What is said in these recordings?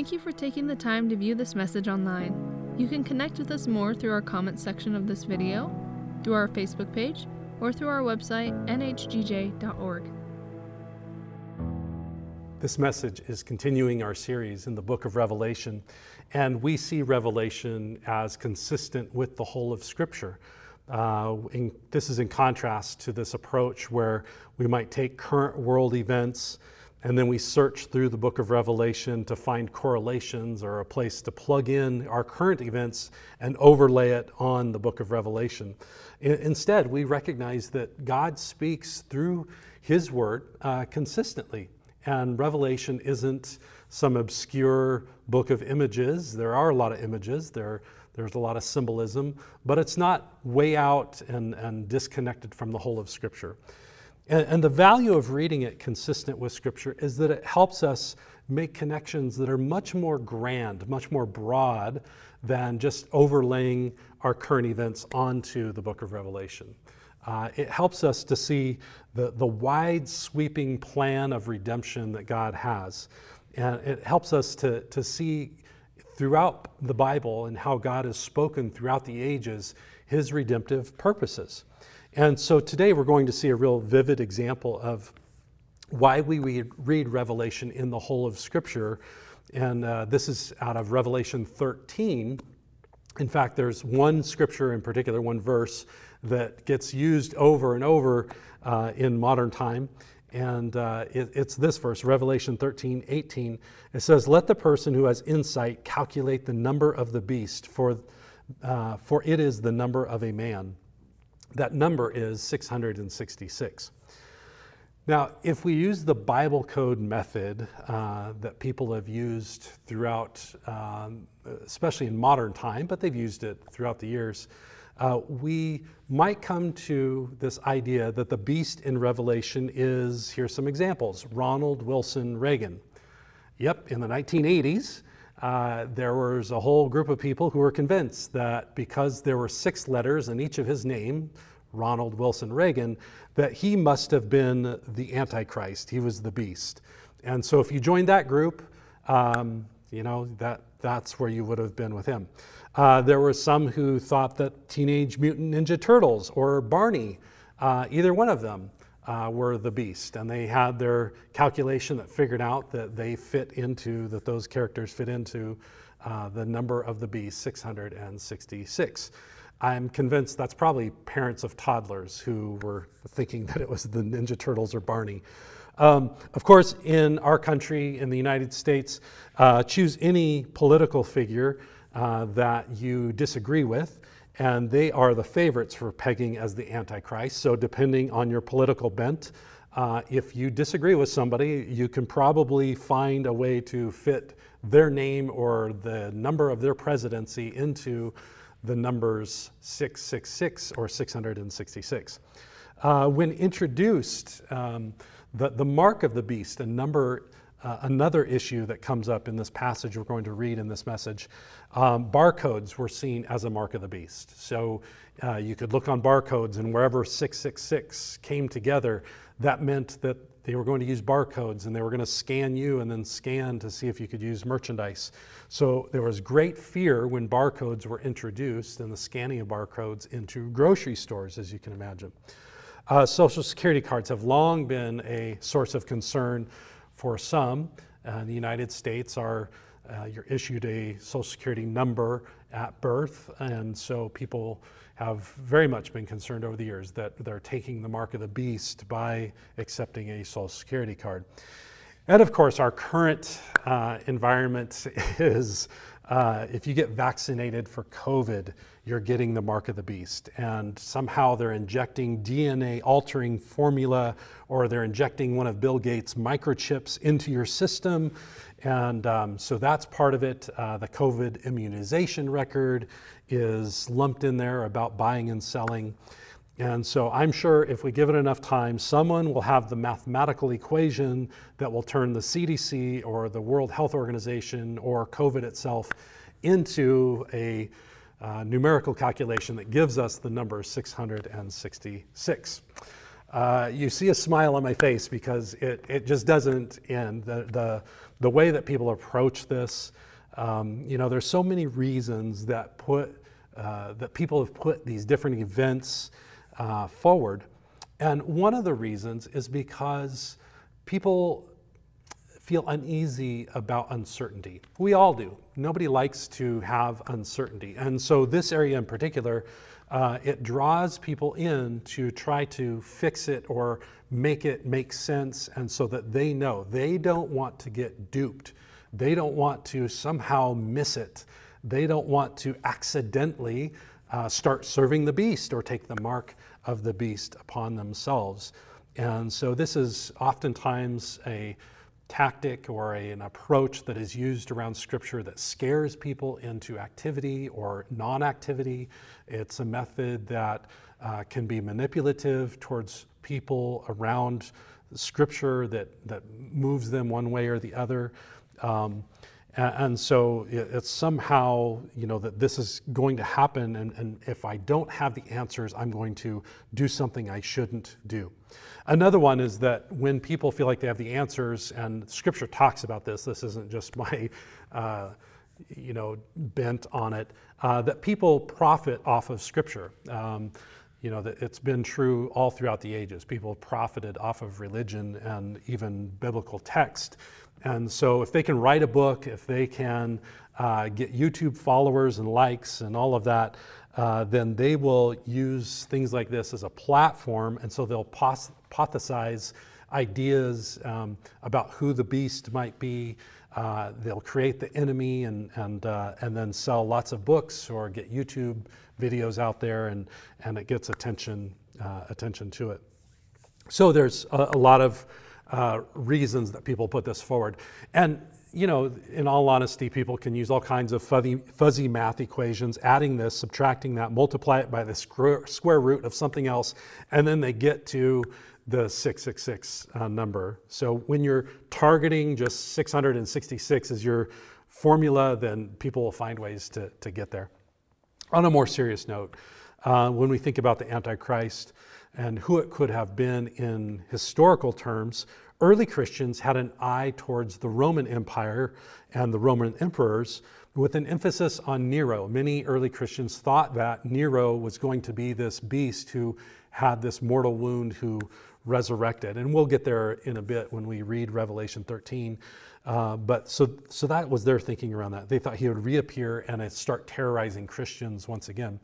Thank you for taking the time to view this message online. You can connect with us more through our comments section of this video, through our Facebook page, or through our website, nhgj.org. This message is continuing our series in the book of Revelation, and we see Revelation as consistent with the whole of Scripture. Uh, in, this is in contrast to this approach where we might take current world events and then we search through the book of Revelation to find correlations or a place to plug in our current events and overlay it on the book of Revelation. instead, we recognize that God speaks through His Word uh, consistently and Revelation isn't some obscure book of images. There are a lot of images, there, there's a lot of symbolism, but it's not way out and, and disconnected from the whole of Scripture. And, and the value of reading it consistent with Scripture is that it helps us make connections that are much more grand, much more broad than just overlaying our current events onto the book of Revelation. Uh, it helps us to see the, the wide sweeping plan of redemption that God has. And it helps us to, to see throughout the Bible and how God has spoken throughout the ages his redemptive purposes. And so today we're going to see a real vivid example of why we read, Revelation in the whole of Scripture. And uh, this is out of Revelation 13. In fact, there's one scripture in particular, one verse that gets used over and over uh, in modern time. And uh, it, it's this verse, Revelation 13, 18. It says, Let the person who has insight calculate the number of the beast, for, uh, for it is the number of a man. That number is 666. Now, if we use the Bible code method uh, that people have used throughout, um, especially in modern time, but they've used it throughout the years, uh, we might come to this idea that the beast in Revelation is here's some examples Ronald Wilson Reagan. Yep, in the 1980s, uh, there was a whole group of people who were convinced that because there were six letters in each of his name, Ronald Wilson Reagan, that he must have been the Antichrist. He was the beast. And so if you joined that group, um, you know, that, that's where you would have been with him. Uh, there were some who thought that Teenage Mutant Ninja Turtles or Barney, uh, either one of them, uh, were the beast. And they had their calculation that figured out that they fit into, that those characters fit into uh, the number of the beast, 666. I'm convinced that's probably parents of toddlers who were thinking that it was the Ninja Turtles or Barney. Um, of course, in our country, in the United States, uh, choose any political figure uh, that you disagree with, and they are the favorites for pegging as the Antichrist. So, depending on your political bent, uh, if you disagree with somebody, you can probably find a way to fit their name or the number of their presidency into the numbers 666 or 666. Uh, when introduced, um, the, the mark of the beast, a number, uh, another issue that comes up in this passage we're going to read in this message, um, barcodes were seen as a mark of the beast. So uh, you could look on barcodes, and wherever 666 came together, that meant that they were going to use barcodes and they were going to scan you and then scan to see if you could use merchandise. So there was great fear when barcodes were introduced and the scanning of barcodes into grocery stores, as you can imagine. Uh, Social Security cards have long been a source of concern for some. Uh, the United States are uh, you're issued a Social Security number at birth, and so people have very much been concerned over the years that they're taking the mark of the beast by accepting a Social Security card. And of course, our current uh, environment is uh, if you get vaccinated for COVID, you're getting the mark of the beast. And somehow they're injecting DNA altering formula or they're injecting one of Bill Gates' microchips into your system. And um, so that's part of it. Uh, the COVID immunization record is lumped in there about buying and selling. And so I'm sure if we give it enough time, someone will have the mathematical equation that will turn the CDC or the World Health Organization or COVID itself into a uh, numerical calculation that gives us the number 666. Uh, you see a smile on my face because it, it just doesn't end. The, the, the way that people approach this, um, you know, there's so many reasons that put uh, that people have put these different events uh, forward, and one of the reasons is because people feel uneasy about uncertainty. We all do. Nobody likes to have uncertainty, and so this area in particular. Uh, it draws people in to try to fix it or make it make sense, and so that they know they don't want to get duped they don't want to somehow miss it. They don't want to accidentally uh, start serving the beast or take the mark of the beast upon themselves. And so this is oftentimes a tactic or a, an approach that is used around Scripture that scares people into activity or non activity. It's a method that uh, can be manipulative towards people around Scripture that, that moves them one way or the other. Um, and, so it's somehow, you know, that this is going to happen, and, and if I don't have the answers, I'm going to do something I shouldn't do. Another one is that when people feel like they have the answers, and Scripture talks about this, this isn't just my, uh, you know, bent on it, uh, that people profit off of Scripture. Um, you know, that it's been true all throughout the ages. People have profited off of religion and even biblical text. And so, if they can write a book, if they can uh, get YouTube followers and likes and all of that, uh, then they will use things like this as a platform. And so, they'll hypothesize ideas um, about who the beast might be. Uh, they'll create the enemy and, and, uh, and then sell lots of books or get YouTube videos out there, and, and it gets attention, uh, attention to it. So, there's a, a lot of uh, reasons that people put this forward. And, you know, in all honesty, people can use all kinds of fuzzy, fuzzy math equations, adding this, subtracting that, multiply it by the square, square root of something else, and then they get to the 666 uh, number. So when you're targeting just 666 as your formula, then people will find ways to, to get there. On a more serious note, uh, when we think about the Antichrist, and who it could have been in historical terms, early Christians had an eye towards the Roman Empire and the Roman emperors with an emphasis on Nero. Many early Christians thought that Nero was going to be this beast who had this mortal wound who resurrected. And we'll get there in a bit when we read Revelation 13. Uh, but so, so that was their thinking around that. They thought he would reappear and start terrorizing Christians once again.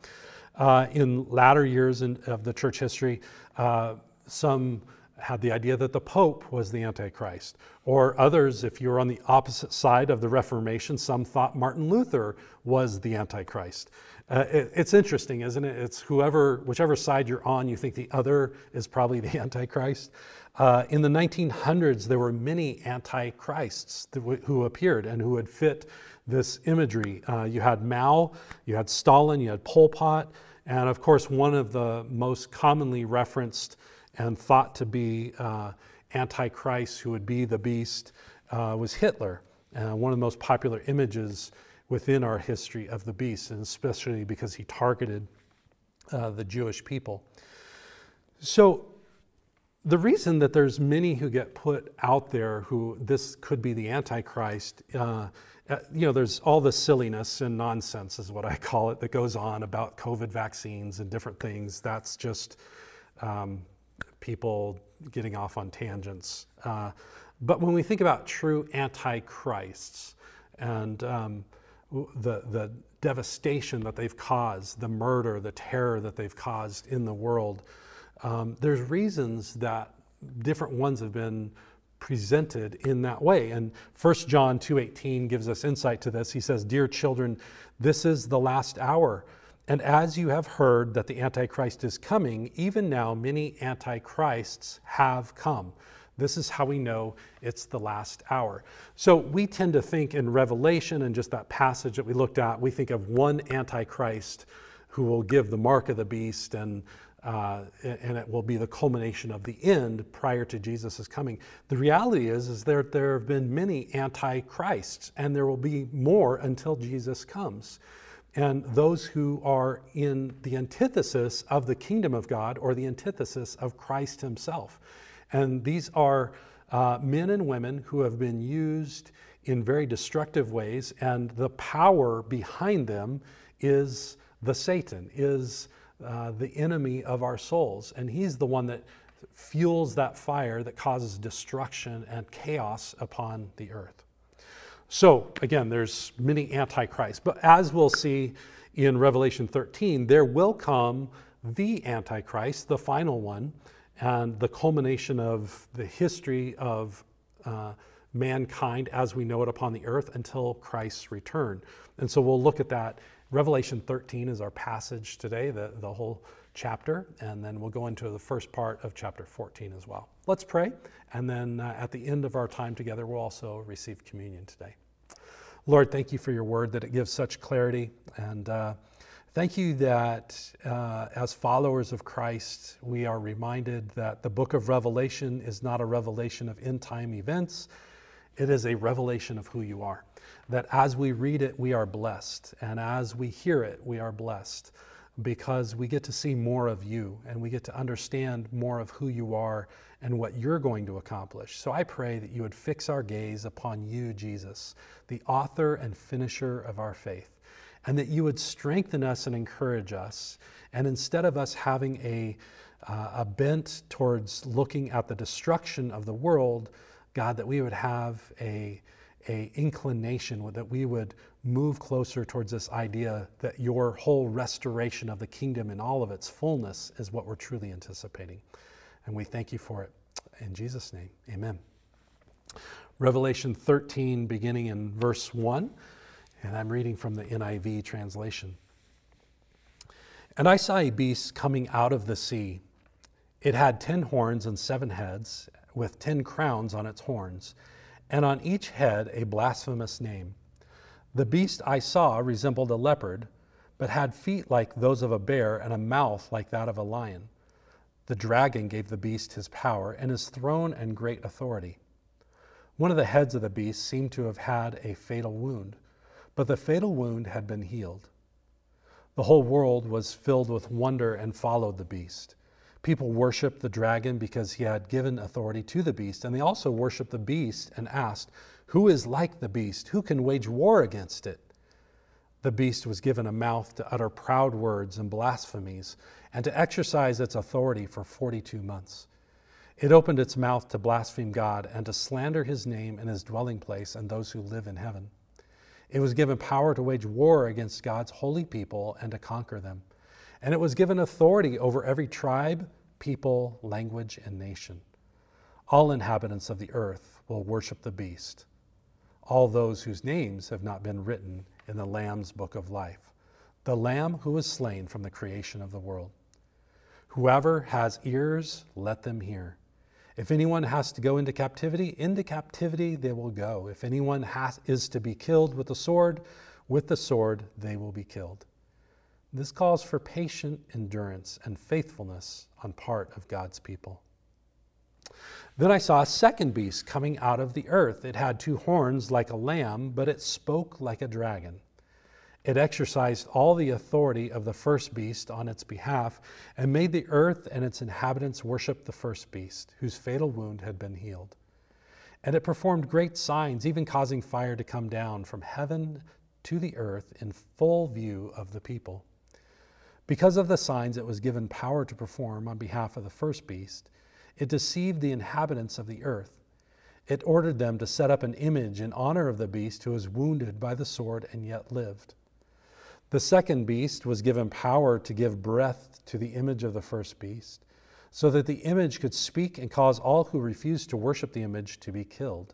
Uh, in latter years in, of the church history, uh, some had the idea that the Pope was the Antichrist. Or others, if you're on the opposite side of the Reformation, some thought Martin Luther was the Antichrist. Uh, it, it's interesting, isn't it? It's whoever, whichever side you're on, you think the other is probably the Antichrist. Uh, in the 1900s, there were many antichrists who appeared and who would fit this imagery. Uh, you had Mao, you had Stalin, you had Pol Pot, and of course, one of the most commonly referenced and thought to be uh, Antichrist, who would be the beast, uh, was Hitler. Uh, one of the most popular images within our history of the beast, and especially because he targeted uh, the Jewish people. So, the reason that there's many who get put out there who this could be the Antichrist uh, you know, there's all the silliness and nonsense, is what I call it, that goes on about COVID vaccines and different things. That's just um, people getting off on tangents. Uh, but when we think about true antichrists and um, the, the devastation that they've caused, the murder, the terror that they've caused in the world, um, there's reasons that different ones have been presented in that way. And 1 John 2:18 gives us insight to this. He says, "Dear children, this is the last hour. And as you have heard that the antichrist is coming, even now many antichrists have come." This is how we know it's the last hour. So we tend to think in Revelation and just that passage that we looked at, we think of one antichrist who will give the mark of the beast and uh, and it will be the culmination of the end prior to Jesus' coming. The reality is, is that there have been many antichrists, and there will be more until Jesus comes. And those who are in the antithesis of the kingdom of God or the antithesis of Christ himself. And these are uh, men and women who have been used in very destructive ways, and the power behind them is the Satan, is uh, the enemy of our souls. And he's the one that fuels that fire that causes destruction and chaos upon the earth. So, again, there's many antichrists, but as we'll see in Revelation 13, there will come the antichrist, the final one, and the culmination of the history of uh, mankind as we know it upon the earth until Christ's return. And so we'll look at that. Revelation 13 is our passage today, the, the whole chapter, and then we'll go into the first part of chapter 14 as well. Let's pray, and then uh, at the end of our time together, we'll also receive communion today. Lord, thank you for your word that it gives such clarity. And uh, thank you that uh, as followers of Christ, we are reminded that the book of Revelation is not a revelation of end time events, it is a revelation of who you are. That as we read it, we are blessed. And as we hear it, we are blessed because we get to see more of you and we get to understand more of who you are and what you're going to accomplish. So I pray that you would fix our gaze upon you, Jesus, the author and finisher of our faith, and that you would strengthen us and encourage us. And instead of us having a, uh, a bent towards looking at the destruction of the world, God, that we would have a, a inclination, that we would move closer towards this idea that your whole restoration of the kingdom in all of its fullness is what we're truly anticipating. And we thank you for it. In Jesus' name, amen. Revelation 13, beginning in verse 1, and I'm reading from the NIV translation. And I saw a beast coming out of the sea. It had ten horns and seven heads with ten crowns on its horns, and on each head a blasphemous name. The beast I saw resembled a leopard, but had feet like those of a bear and a mouth like that of a lion. The dragon gave the beast his power and his throne and great authority. One of the heads of the beast seemed to have had a fatal wound, but the fatal wound had been healed. The whole world was filled with wonder and followed the beast. People worshiped the dragon because he had given authority to the beast, and they also worshiped the beast and asked, Who is like the beast? Who can wage war against it? The beast was given a mouth to utter proud words and blasphemies, and to exercise its authority for 42 months. It opened its mouth to blaspheme God and to slander his name and his dwelling place and those who live in heaven. It was given power to wage war against God's holy people and to conquer them. And it was given authority over every tribe, people, language, and nation. All inhabitants of the earth will worship the beast, all those whose names have not been written in the Lamb's book of life, the Lamb who was slain from the creation of the world. Whoever has ears, let them hear. If anyone has to go into captivity, into captivity they will go. If anyone has, is to be killed with the sword, with the sword they will be killed. This calls for patient endurance and faithfulness on part of God's people. Then I saw a second beast coming out of the earth. It had two horns like a lamb, but it spoke like a dragon. It exercised all the authority of the first beast on its behalf and made the earth and its inhabitants worship the first beast, whose fatal wound had been healed. And it performed great signs, even causing fire to come down from heaven to the earth in full view of the people. Because of the signs it was given power to perform on behalf of the first beast, it deceived the inhabitants of the earth. It ordered them to set up an image in honor of the beast who was wounded by the sword and yet lived. The second beast was given power to give breath to the image of the first beast, so that the image could speak and cause all who refused to worship the image to be killed.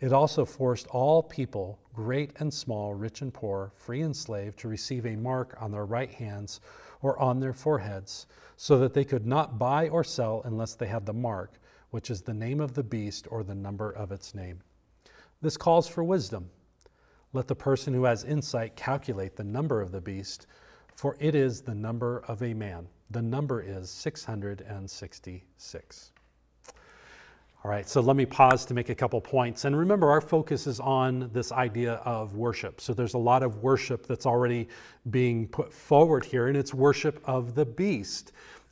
It also forced all people, great and small, rich and poor, free and slave, to receive a mark on their right hands or on their foreheads, so that they could not buy or sell unless they had the mark, which is the name of the beast or the number of its name. This calls for wisdom. Let the person who has insight calculate the number of the beast, for it is the number of a man. The number is 666. All right, so let me pause to make a couple points. And remember, our focus is on this idea of worship. So there's a lot of worship that's already being put forward here, and it's worship of the beast.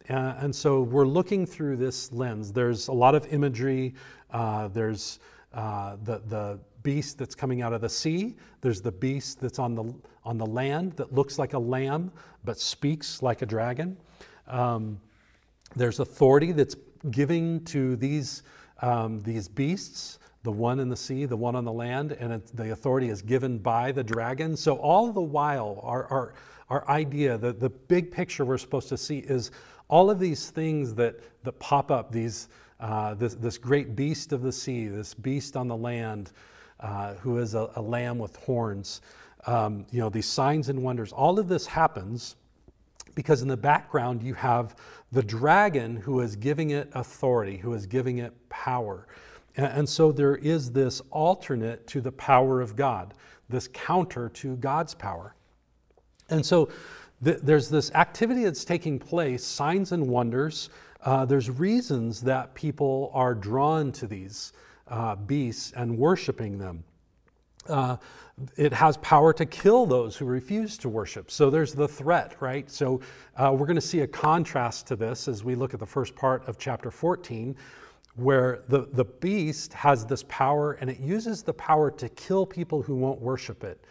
Uh, and so we're looking through this lens. There's a lot of imagery. Uh, there's uh, the, the beast that's coming out of the sea. There's the beast that's on the, on the land that looks like a lamb but speaks like a dragon. Um, there's authority that's giving to these, um, these beasts the one in the sea, the one on the land, and it, the authority is given by the dragon. So, all the while, our, our, our idea, the, the big picture we're supposed to see is all of these things that, that pop up, these, uh, this, this great beast of the sea, this beast on the land, uh, who is a, a, lamb with horns, um, you know, these signs and wonders, all of this happens because in the background you have the dragon who is giving it authority, who is giving it power. And so there is this alternate to the power of God, this counter to God's power. And so th- there's this activity that's taking place, signs and wonders. Uh, there's reasons that people are drawn to these uh, beasts and worshiping them. Uh, it has power to kill those who refuse to worship. So there's the threat, right? So uh, we're going to see a contrast to this as we look at the first part of chapter 14 where the, the beast has this power and it uses the power to kill people who won't worship it.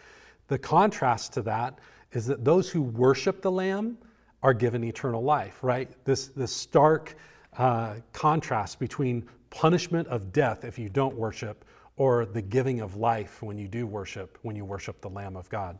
The contrast to that is that those who worship the Lamb are given eternal life, right? This, this stark uh, contrast between punishment of death if you don't worship or the giving of life when you do worship, when you worship the Lamb of God.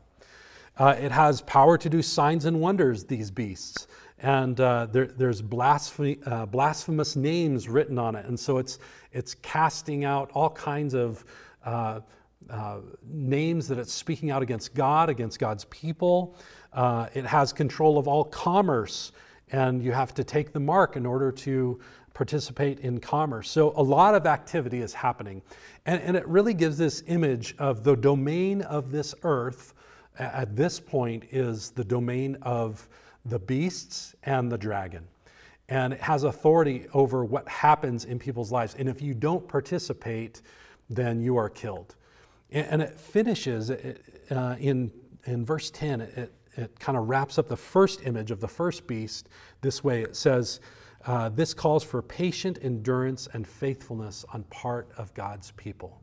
Uh, it has power to do signs and wonders, these beasts and uh, there, there's uh, blasphemous names written on it. And so it's, it's casting out all kinds of uh, uh names that it's speaking out against God, against God's people. Uh, it has control of all commerce, and you have to take the mark in order to participate in commerce. So a lot of activity is happening. And, and it really gives this image of the domain of this earth at this point is the domain of the beasts and the dragon. And it has authority over what happens in people's lives. And if you don't participate, then you are killed. And it finishes uh, in, in verse 10, it, it kind of wraps up the first image of the first beast this way. It says, uh, This calls for patient endurance and faithfulness on part of God's people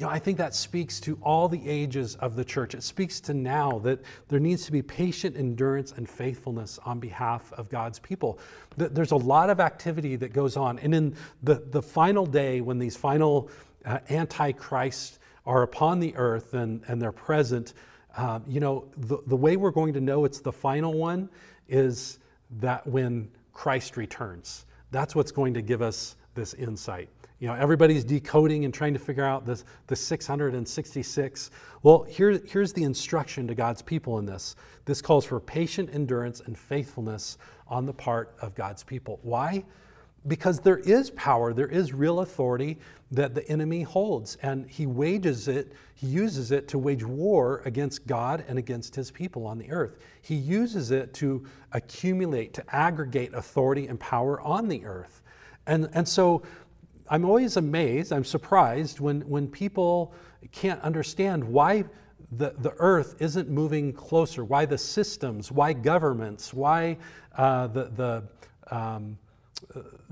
you know, I think that speaks to all the ages of the church. It speaks to now that there needs to be patient endurance and faithfulness on behalf of God's people. There's a lot of activity that goes on. And in the, the final day, when these final uh, antichrists are upon the earth and, and they're present, uh, you know, the, the way we're going to know it's the final one is that when Christ returns. That's what's going to give us this insight. You know, everybody's decoding and trying to figure out this, the 666. Well, here, here's the instruction to God's people in this. This calls for patient endurance and faithfulness on the part of God's people. Why? Because there is power, there is real authority that the enemy holds, and he wages it, he uses it to wage war against God and against his people on the earth. He uses it to accumulate, to aggregate authority and power on the earth. And, and so I'm always amazed, I'm surprised when, when people can't understand why the, the earth isn't moving closer, why the systems, why governments, why uh, the, the, um,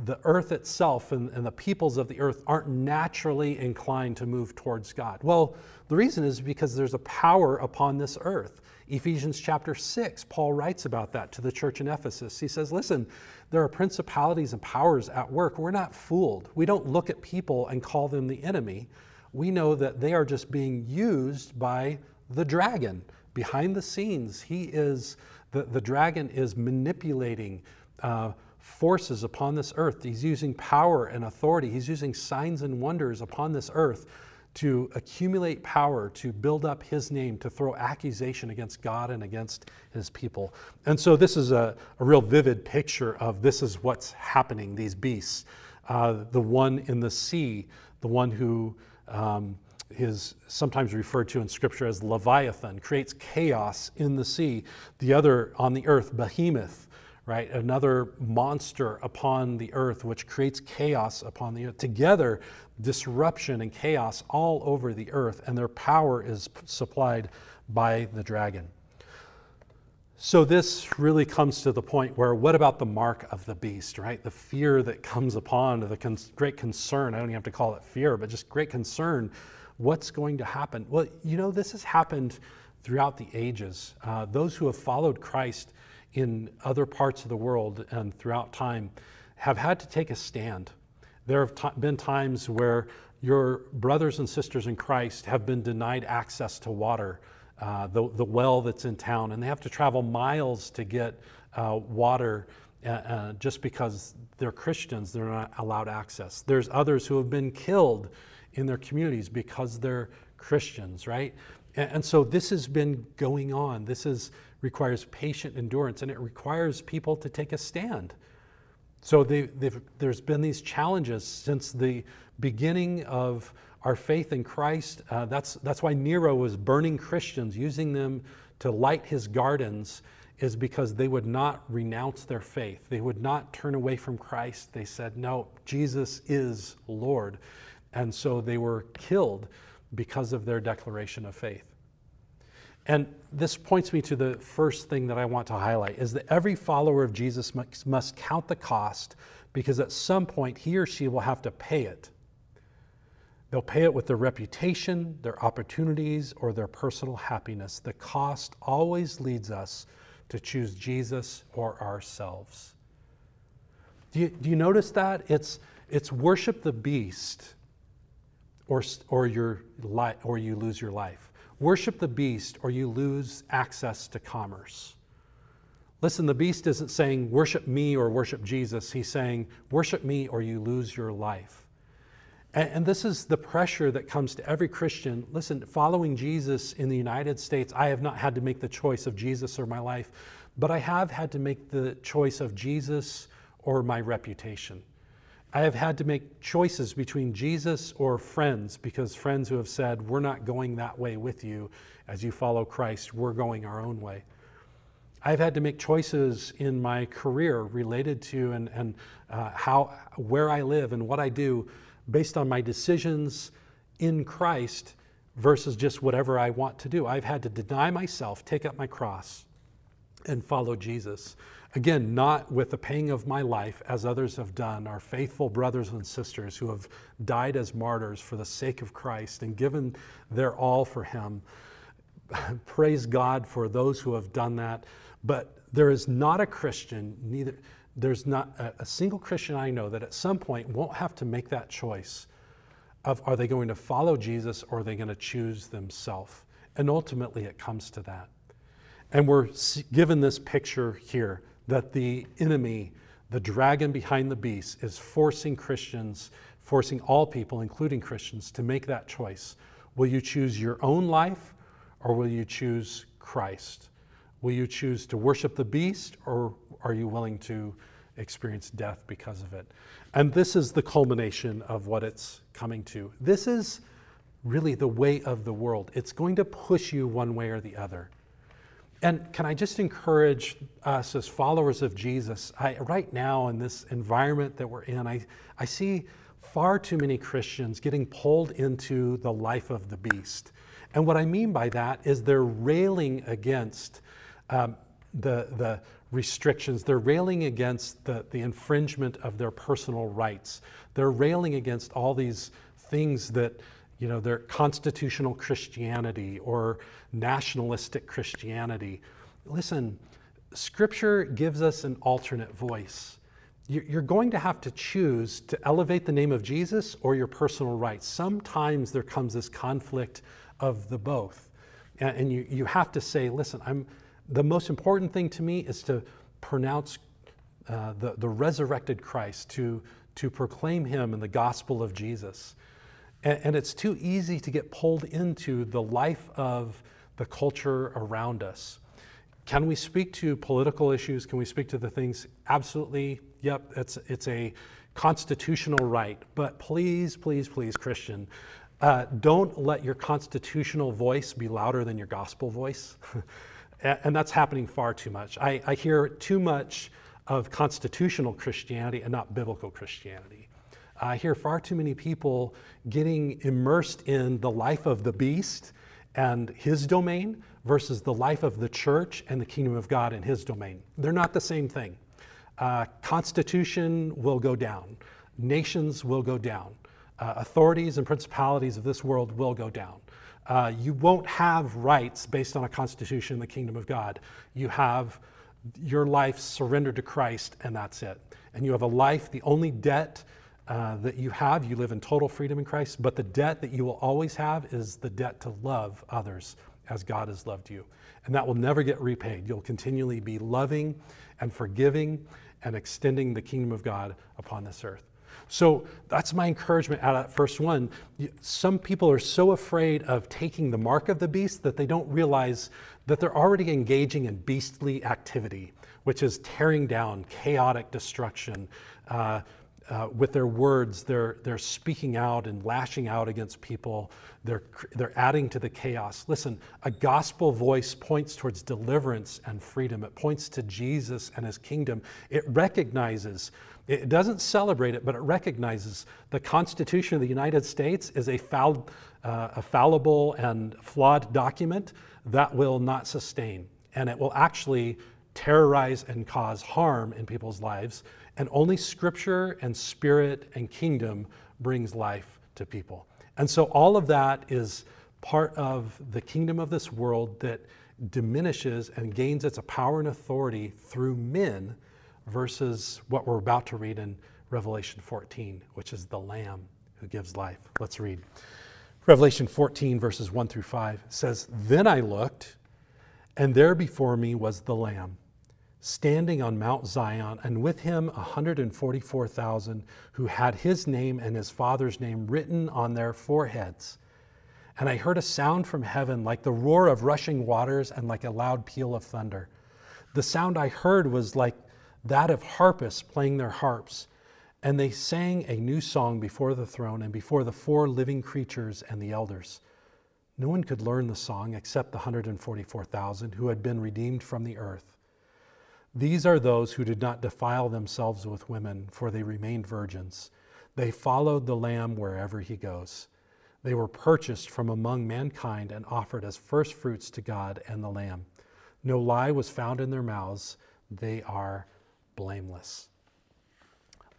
the earth itself and, and the peoples of the earth aren't naturally inclined to move towards God. Well, the reason is because there's a power upon this earth. Ephesians chapter 6, Paul writes about that to the church in Ephesus. He says, Listen, there are principalities and powers at work. We're not fooled. We don't look at people and call them the enemy. We know that they are just being used by the dragon. Behind the scenes, he is, the, the dragon is manipulating uh, forces upon this earth. He's using power and authority. He's using signs and wonders upon this earth to accumulate power, to build up his name, to throw accusation against God and against his people. And so this is a, a real vivid picture of this is what's happening, these beasts. Uh, the one in the sea, the one who um, is sometimes referred to in scripture as Leviathan, creates chaos in the sea. The other on the earth, Behemoth, right? Another monster upon the earth, which creates chaos upon the earth. Together, disruption and chaos all over the earth, and their power is supplied by the dragon. So, this really comes to the point where what about the mark of the beast, right? The fear that comes upon, the con- great concern. I don't even have to call it fear, but just great concern. What's going to happen? Well, you know, this has happened throughout the ages. Uh, those who have followed Christ in other parts of the world and throughout time have had to take a stand. There have been times where your brothers and sisters in Christ have been denied access to water uh, the, the well that's in town, and they have to travel miles to get uh, water uh, uh, just because they're Christians, they're not allowed access. There's others who have been killed in their communities because they're Christians, right? And, and so this has been going on. This is, requires patient endurance, and it requires people to take a stand. So they, there's been these challenges since the beginning of our faith in Christ. Uh, that's, that's why Nero was burning Christians, using them to light his gardens, is because they would not renounce their faith. They would not turn away from Christ. They said, No, Jesus is Lord. And so they were killed because of their declaration of faith. And this points me to the first thing that I want to highlight is that every follower of Jesus must, must count the cost because at some point he or she will have to pay it. They'll pay it with their reputation, their opportunities, or their personal happiness. The cost always leads us to choose Jesus or ourselves. Do you, do you notice that? It's, it's worship the beast or, or, your li- or you lose your life. Worship the beast or you lose access to commerce. Listen, the beast isn't saying worship me or worship Jesus. He's saying worship me or you lose your life. And, and, this is the pressure that comes to every Christian. Listen, following Jesus in the United States, I have not had to make the choice of Jesus or my life, but I have had to make the choice of Jesus or my reputation. I have had to make choices between Jesus or friends because friends who have said, We're not going that way with you as you follow Christ, we're going our own way. I've had to make choices in my career related to and, and uh, how, where I live and what I do based on my decisions in Christ versus just whatever I want to do. I've had to deny myself, take up my cross, and follow Jesus. Again, not with the paying of my life as others have done, our faithful brothers and sisters who have died as martyrs for the sake of Christ and given their all for Him. Praise God for those who have done that. But there is not a Christian, neither there's not a, a, single Christian I know that at some point won't have to make that choice of are they going to follow Jesus or are they going to choose themselves? And ultimately it comes to that. And we're given this picture here that the enemy, the dragon behind the beast, is forcing Christians, forcing all people, including Christians, to make that choice. Will you choose your own life or will you choose Christ? Will you choose to worship the beast or are you willing to experience death because of it? And this is the culmination of what it's coming to. This is really the way of the world. It's going to push you one way or the other. And can I just encourage us as followers of Jesus? I, right now, in this environment that we're in, I, I see far too many Christians getting pulled into the life of the beast. And what I mean by that is they're railing against um, the, the restrictions. They're railing against the, the infringement of their personal rights. They're railing against all these things that, you know, they're constitutional Christianity or nationalistic Christianity. Listen, Scripture gives us an alternate voice. You're going to have to choose to elevate the name of Jesus or your personal rights. Sometimes there comes this conflict of the both. And you, you have to say, listen, I'm, the most important thing to me is to pronounce uh, the, the resurrected Christ, to, to proclaim him in the gospel of Jesus. And, and it's too easy to get pulled into the life of the culture around us. Can we speak to political issues? Can we speak to the things? Absolutely. Yep, it's, it's a constitutional right. But please, please, please, Christian, uh, don't let your constitutional voice be louder than your gospel voice. And that's happening far too much. I, I hear too much of constitutional Christianity and not biblical Christianity. I hear far too many people getting immersed in the life of the beast and his domain versus the life of the church and the kingdom of God and his domain. They're not the same thing. Uh, constitution will go down, nations will go down, uh, authorities and principalities of this world will go down. Uh, you won't have rights based on a constitution in the kingdom of God. You have your life surrendered to Christ, and that's it. And you have a life, the only debt uh, that you have, you live in total freedom in Christ, but the debt that you will always have is the debt to love others as God has loved you. And that will never get repaid. You'll continually be loving and forgiving and extending the kingdom of God upon this earth. So that's my encouragement out of that first one. Some people are so afraid of taking the mark of the beast that they don't realize that they're already engaging in beastly activity, which is tearing down, chaotic destruction. Uh, uh, with their words, they're, they're speaking out and lashing out against people. They're, they're adding to the chaos. Listen, a gospel voice points towards deliverance and freedom. It points to Jesus and his kingdom. It recognizes, it doesn't celebrate it, but it recognizes the Constitution of the United States is a, fall, uh, a fallible and flawed document that will not sustain. And it will actually terrorize and cause harm in people's lives. And only scripture and spirit and kingdom brings life to people. And so all of that is part of the kingdom of this world that diminishes and gains its power and authority through men versus what we're about to read in Revelation 14, which is the Lamb who gives life. Let's read. Revelation 14, verses 1 through 5 says, Then I looked, and there before me was the Lamb standing on Mount Zion, and with him 144,000 who had his name and his father's name written on their foreheads. And I heard a sound from heaven like the roar of rushing waters and like a loud peal of thunder. The sound I heard was like that of harpists playing their harps. And they sang a new song before the throne and before the four living creatures and the elders. No one could learn the song except the 144,000 who had been redeemed from the earth. These are those who did not defile themselves with women, for they remained virgins. They followed the Lamb wherever he goes. They were purchased from among mankind and offered as firstfruits to God and the Lamb. No lie was found in their mouths. They are blameless.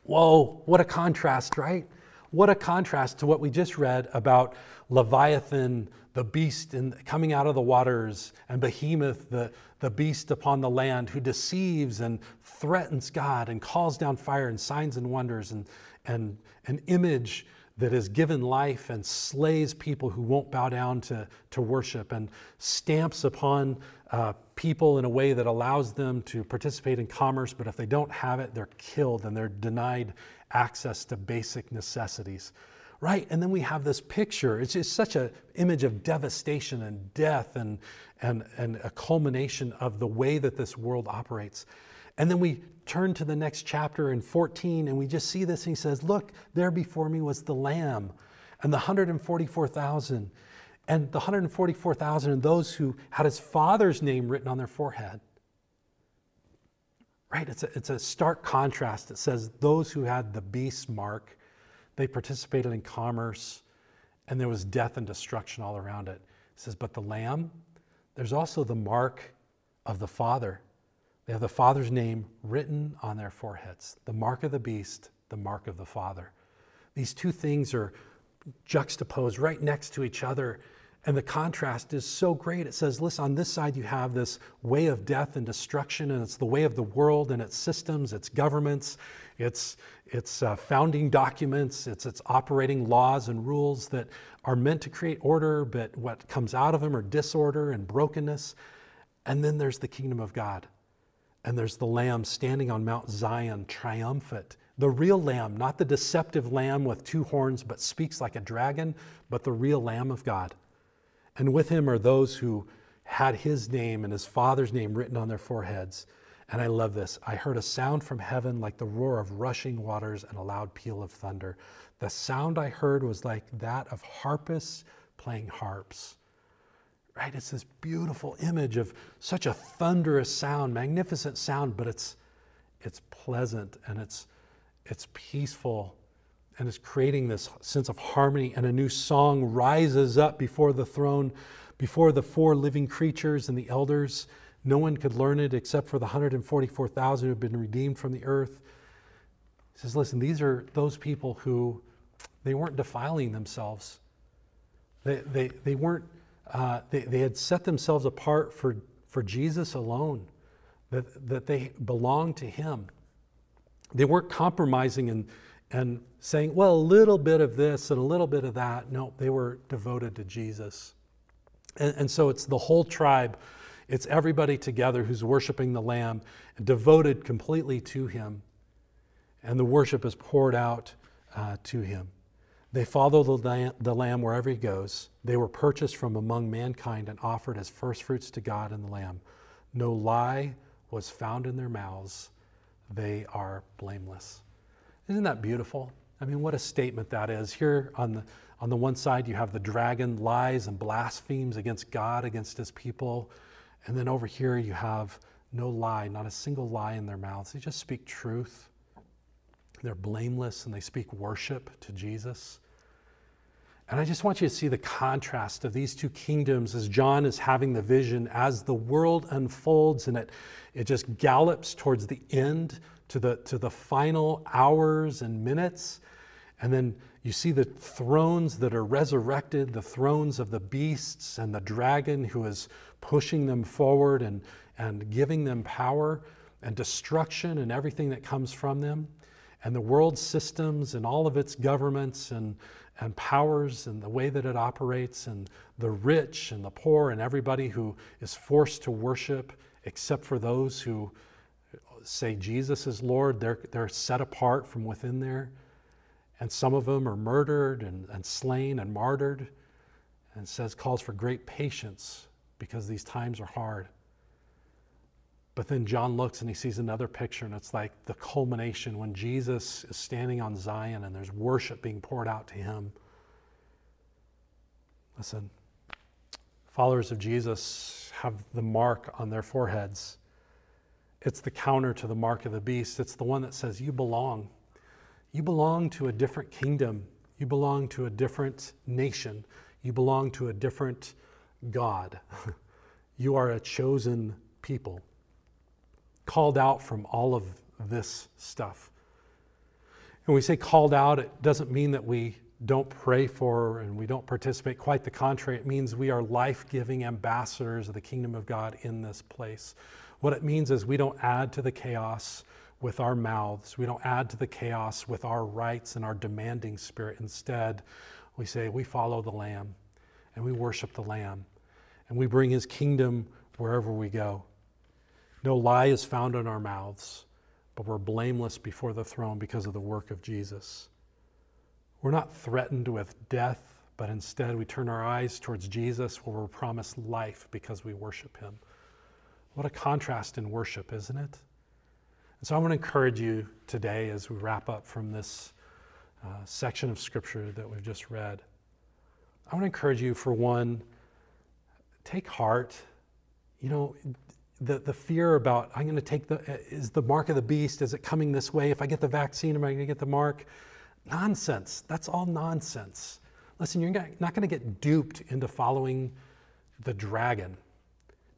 Whoa, what a contrast, right? What a contrast to what we just read about Leviathan, the beast in, coming out of the waters, and Behemoth, the, the beast upon the land, who deceives and threatens God and calls down fire and signs and wonders and, and an image that is given life and slays people who won't bow down to, to worship and stamps upon uh, people in a way that allows them to participate in commerce, but if they don't have it, they're killed and they're denied access to basic necessities right? And then we have this picture. It's just such an image of devastation and death and, and, and a culmination of the way that this world operates. And then we turn to the next chapter in 14 and we just see this and he says, Look, there before me was the Lamb and the 144,000. And the 144,000 and those who had his father's name written on their forehead. Right? It's a, it's a stark contrast. It says those who had the beast mark they participated in commerce, and there was death and destruction all around it. It says, But the Lamb, there's also the mark of the Father. They have the Father's name written on their foreheads the mark of the beast, the mark of the Father. These two things are juxtaposed right next to each other and the contrast is so great. It says, listen, on this side you have this way of death and destruction, and it's the way of the world and its systems, its governments, its, its uh, founding documents, its, its operating laws and rules that are meant to create order, but what comes out of them are disorder and brokenness. And then there's the kingdom of God. And there's the Lamb standing on Mount Zion, triumphant. The real Lamb, not the deceptive Lamb with two horns, but speaks like a dragon, but the real Lamb of God. And with him are those who had his name and his father's name written on their foreheads. And I love this. I heard a sound from heaven like the roar of rushing waters and a loud peal of thunder. The sound I heard was like that of harpists playing harps. Right? It's this beautiful image of such a thunderous sound, magnificent sound, but it's it's pleasant and it's it's peaceful and is creating this sense of harmony, and a new song rises up before the throne. before the four living creatures and the elders. No one could learn it except for the 144,000 who have been redeemed from the earth. He says, listen, these are those people who they weren't defiling themselves. They, they, they weren't, uh, they, they had set themselves apart for, for Jesus alone, that, that they belonged to Him. They weren't compromising and, and saying, well, a little bit of this and a little bit of that. No, they were devoted to Jesus. And, and so it's the whole tribe, it's everybody together who's worshiping the Lamb devoted completely to Him. And the worship is poured out uh, to Him. They follow the lamb, the lamb wherever he goes. They were purchased from among mankind and offered as firstfruits to God and the Lamb. No lie was found in their mouths. They are blameless. Isn't that beautiful? I mean, what a statement that is. Here on the, on the one side, you have the dragon lies and blasphemes against God, against his people. And then over here, you have no lie, not a single lie in their mouths. They just speak truth. They're blameless and they speak worship to Jesus. And I just want you to see the contrast of these two kingdoms as John is having the vision, as the world unfolds and it, it just gallops towards the end, to the, to the final hours and minutes. And then you see the thrones that are resurrected, the thrones of the beasts and the dragon who is pushing them forward and, and giving them power and destruction and everything that comes from them and the world systems and all of its governments and, and powers and the way that it operates and the rich and the poor and everybody who is forced to worship except for those who say Jesus is Lord, they're, they're set apart from within there. And some of them are murdered and, and slain and martyred and says calls for great patience because these times are hard. But then John looks and he sees another picture, and it's like the culmination when Jesus is standing on Zion and there's worship being poured out to him. Listen, followers of Jesus have the mark on their foreheads. It's the counter to the mark of the beast. It's the one that says, You belong. You belong to a different kingdom. You belong to a different nation. You belong to a different God. you are a chosen people called out from all of this stuff. And we say called out, it doesn't mean that we don't pray for and we don't participate. Quite the contrary, it means we are life giving ambassadors of the kingdom of God in this place. What it means is we don't add to the chaos with our mouths, we don't add to the chaos with our rights and our demanding spirit. Instead, we say we follow the Lamb and we worship the Lamb and we bring his kingdom wherever we go. No lie is found in our mouths, but we're blameless before the throne because of the work of Jesus. We're not threatened with death, but instead we turn our eyes towards Jesus where we're promised life because we worship him. What a contrast in worship, isn't it? And so I want to encourage you today as we wrap up from this uh, section of scripture that we've just read. I want to encourage you, for one, take heart. You know, the, the fear about I'm going to take the is the mark of the beast is it coming this way? If I get the vaccine am I going to get the mark? Nonsense. That's all nonsense. Listen you're not going to get duped into following the dragon.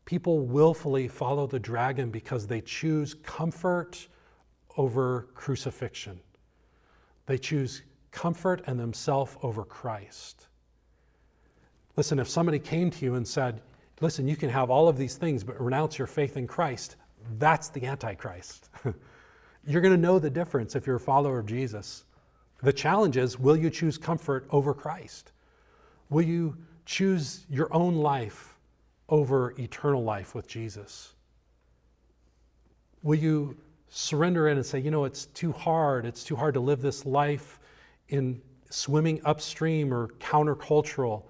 People willfully follow the dragon because they choose comfort over crucifixion. They choose comfort and themselves over Christ. Listen if somebody came to you and said listen, you can have all of these things, but renounce your faith in Christ. That's the Antichrist. you're going to know the difference if you're a follower of Jesus. The challenge is will you choose comfort over Christ? Will you choose your own life over eternal life with Jesus? Will you surrender in and say, you know, it's too hard. It's too hard to live this life in swimming upstream or countercultural.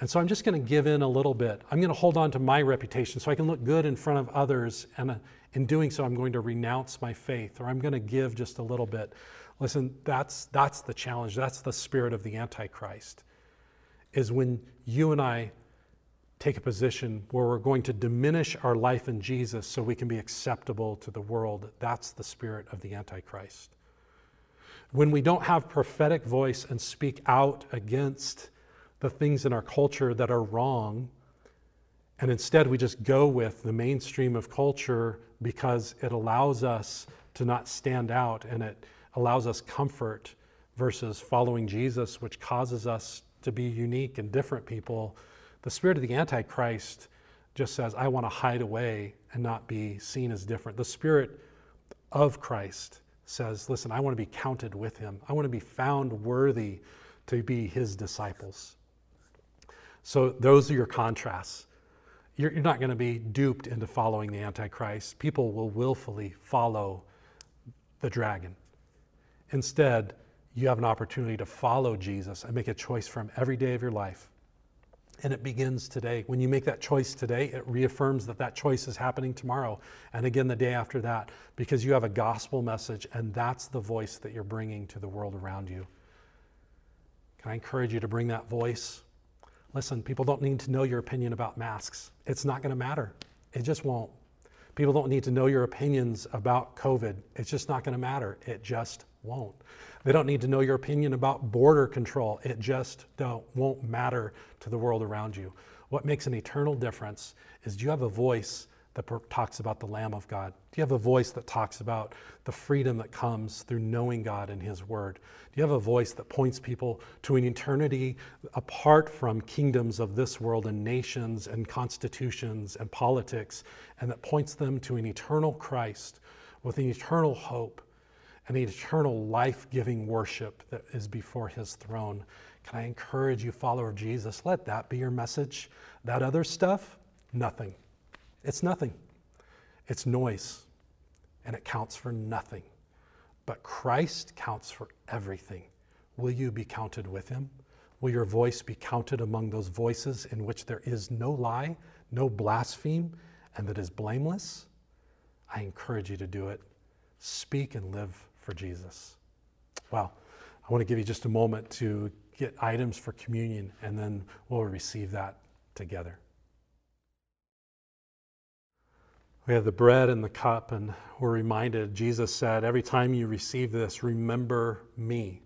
And so I'm just going to give in a little bit. I'm going to hold on to my reputation so I can look good in front of others. And uh, in doing so, I'm going to renounce my faith or I'm going to give just a little bit. Listen, that's, that's the challenge. That's the spirit of the Antichrist, is when you and I take a position where we're going to diminish our life in Jesus so we can be acceptable to the world. That's the spirit of the Antichrist. When we don't have prophetic voice and speak out against the things in our culture that are wrong, And instead, we just go with the mainstream of culture because it allows us to not stand out and it allows us comfort versus following Jesus, which causes us to be unique and different people. The spirit of the Antichrist just says, I want to hide away and not be seen as different. The spirit of Christ says, Listen, I want to be counted with him, I want to be found worthy to be his disciples. So, those are your contrasts. You're, you're not going to be duped into following the Antichrist. People will willfully follow the dragon. Instead, you have an opportunity to follow Jesus and make a choice for him every day of your life. And it begins today. When you make that choice today, it reaffirms that that choice is happening tomorrow and again the day after that because you have a gospel message and that's the voice that you're bringing to the world around you. Can I encourage you to bring that voice? Listen, people don't need to know your opinion about masks. It's not going to matter. It just won't. People don't need to know your opinions about COVID. It's just not going to matter. It just won't. They don't need to know your opinion about border control. It just don't, won't matter to the world around you. What makes an eternal difference is do you have a voice that talks about the Lamb of God? Do you have a voice that talks about the freedom that comes through knowing God and His Word? Do you have a voice that points people to an eternity apart from kingdoms of this world and nations and constitutions and politics, and that points them to an eternal Christ with an eternal hope and an eternal life giving worship that is before his throne. Can I encourage you, follower of Jesus? Let that be your message. That other stuff, nothing. It's nothing. It's noise, and it counts for nothing. But Christ counts for everything. Will you be counted with him? Will your voice be counted among those voices in which there is no lie, no blaspheme, and that is blameless? I encourage you to do it. Speak and live for Jesus. Well, I want to give you just a moment to get items for communion, and then we'll receive that together. We have the bread and the cup, and we're reminded, Jesus said, every time you receive this, remember me.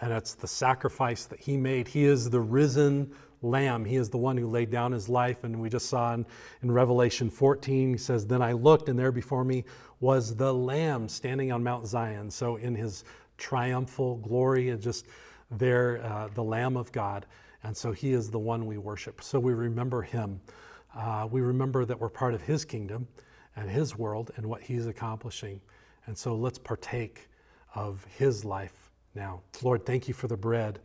And it's the sacrifice that he made. He is the risen lamb. He is the one who laid down his life. And we just saw in, in Revelation 14, he says, Then I looked, and there before me was the Lamb standing on Mount Zion. So, in his triumphal glory, and just there, uh, the Lamb of God. And so, he is the one we worship. So, we remember him. Uh, we remember that we're part of his kingdom and his world and what he's accomplishing. And so, let's partake of his life now. Lord, thank you for the bread.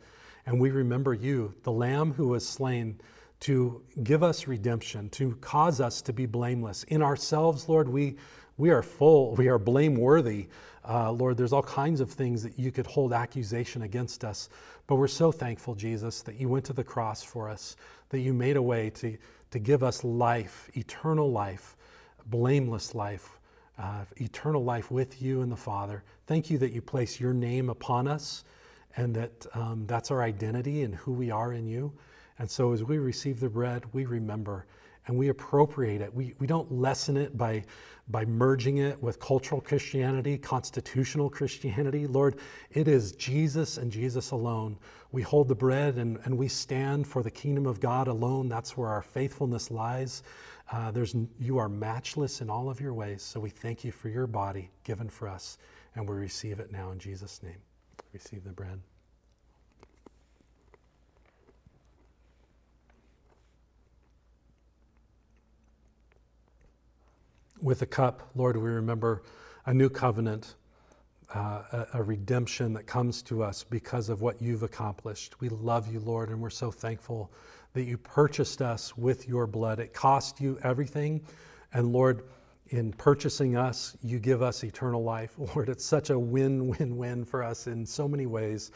And we remember you, the Lamb who was slain to give us redemption, to cause us to be blameless. In ourselves, Lord, we we are full, we are blameworthy. Uh, Lord, there's all kinds of things that you could hold accusation against us. But we're so thankful, Jesus, that you went to the cross for us, that you made a way to, to give us life, eternal life, blameless life, uh, eternal life with you and the Father. Thank you that you place your name upon us and that um, that's our identity and who we are in you. And so as we receive the bread, we remember and we appropriate it. We, we don't lessen it by, by merging it with cultural Christianity, constitutional Christianity. Lord, it is Jesus and Jesus alone. We hold the bread and, and we stand for the kingdom of God alone. That's where our faithfulness lies. Uh, there's, you are matchless in all of your ways. So we thank you for your body given for us, and we receive it now in Jesus' name. Receive the bread. With the cup, Lord, we remember a new covenant, uh, a, a, redemption that comes to us because of what you've accomplished. We love you, Lord, and we're so thankful that you purchased us with your blood. It cost you everything. And Lord, in purchasing us, you give us eternal life. Lord, it's such a win win win for us in so many ways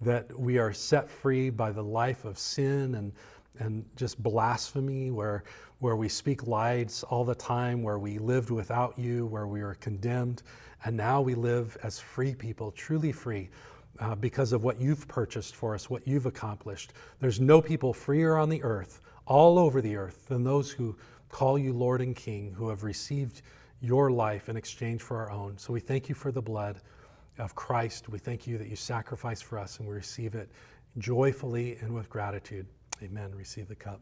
that we are set free by the life of sin and, and just blasphemy, where where we speak lies all the time, where we lived without you, where we were condemned, and now we live as free people, truly free. Uh, because of what you've purchased for us, what you've accomplished. There's no people freer on the earth, all over the earth, than those who call you Lord and King, who have received your life in exchange for our own. So we thank you for the blood of Christ. We thank you that you sacrificed for us, and we receive it joyfully and with gratitude. Amen. Receive the cup.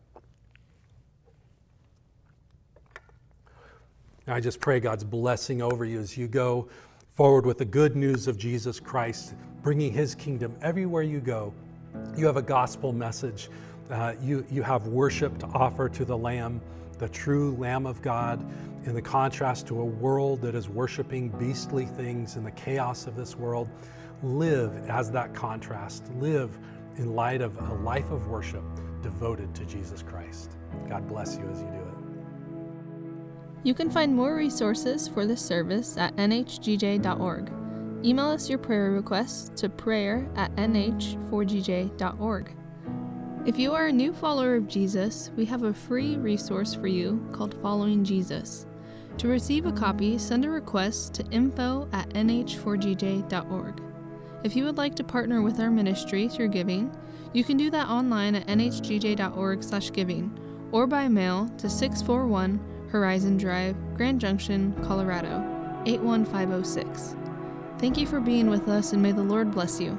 And I just pray God's blessing over you as you go forward with the good news of Jesus Christ, bringing his kingdom everywhere you go. You have a gospel message. Uh, you, you have worship to offer to the Lamb, the true Lamb of God, in the contrast to a world that is worshiping beastly things in the chaos of this world. Live as that contrast. Live in light of a life of worship devoted to Jesus Christ. God bless you as you do it. You can find more resources for this service at nhgj.org. Email us your prayer requests to prayer at nh4gj.org. If you are a new follower of Jesus, we have a free resource for you called Following Jesus. To receive a copy, send a request to info at nh4gj.org. If you would like to partner with our ministry through giving, you can do that online at nhgj.org/giving or by mail to 641 Horizon Drive, Grand Junction, Colorado 81506. Thank you for being with us and may the Lord bless you.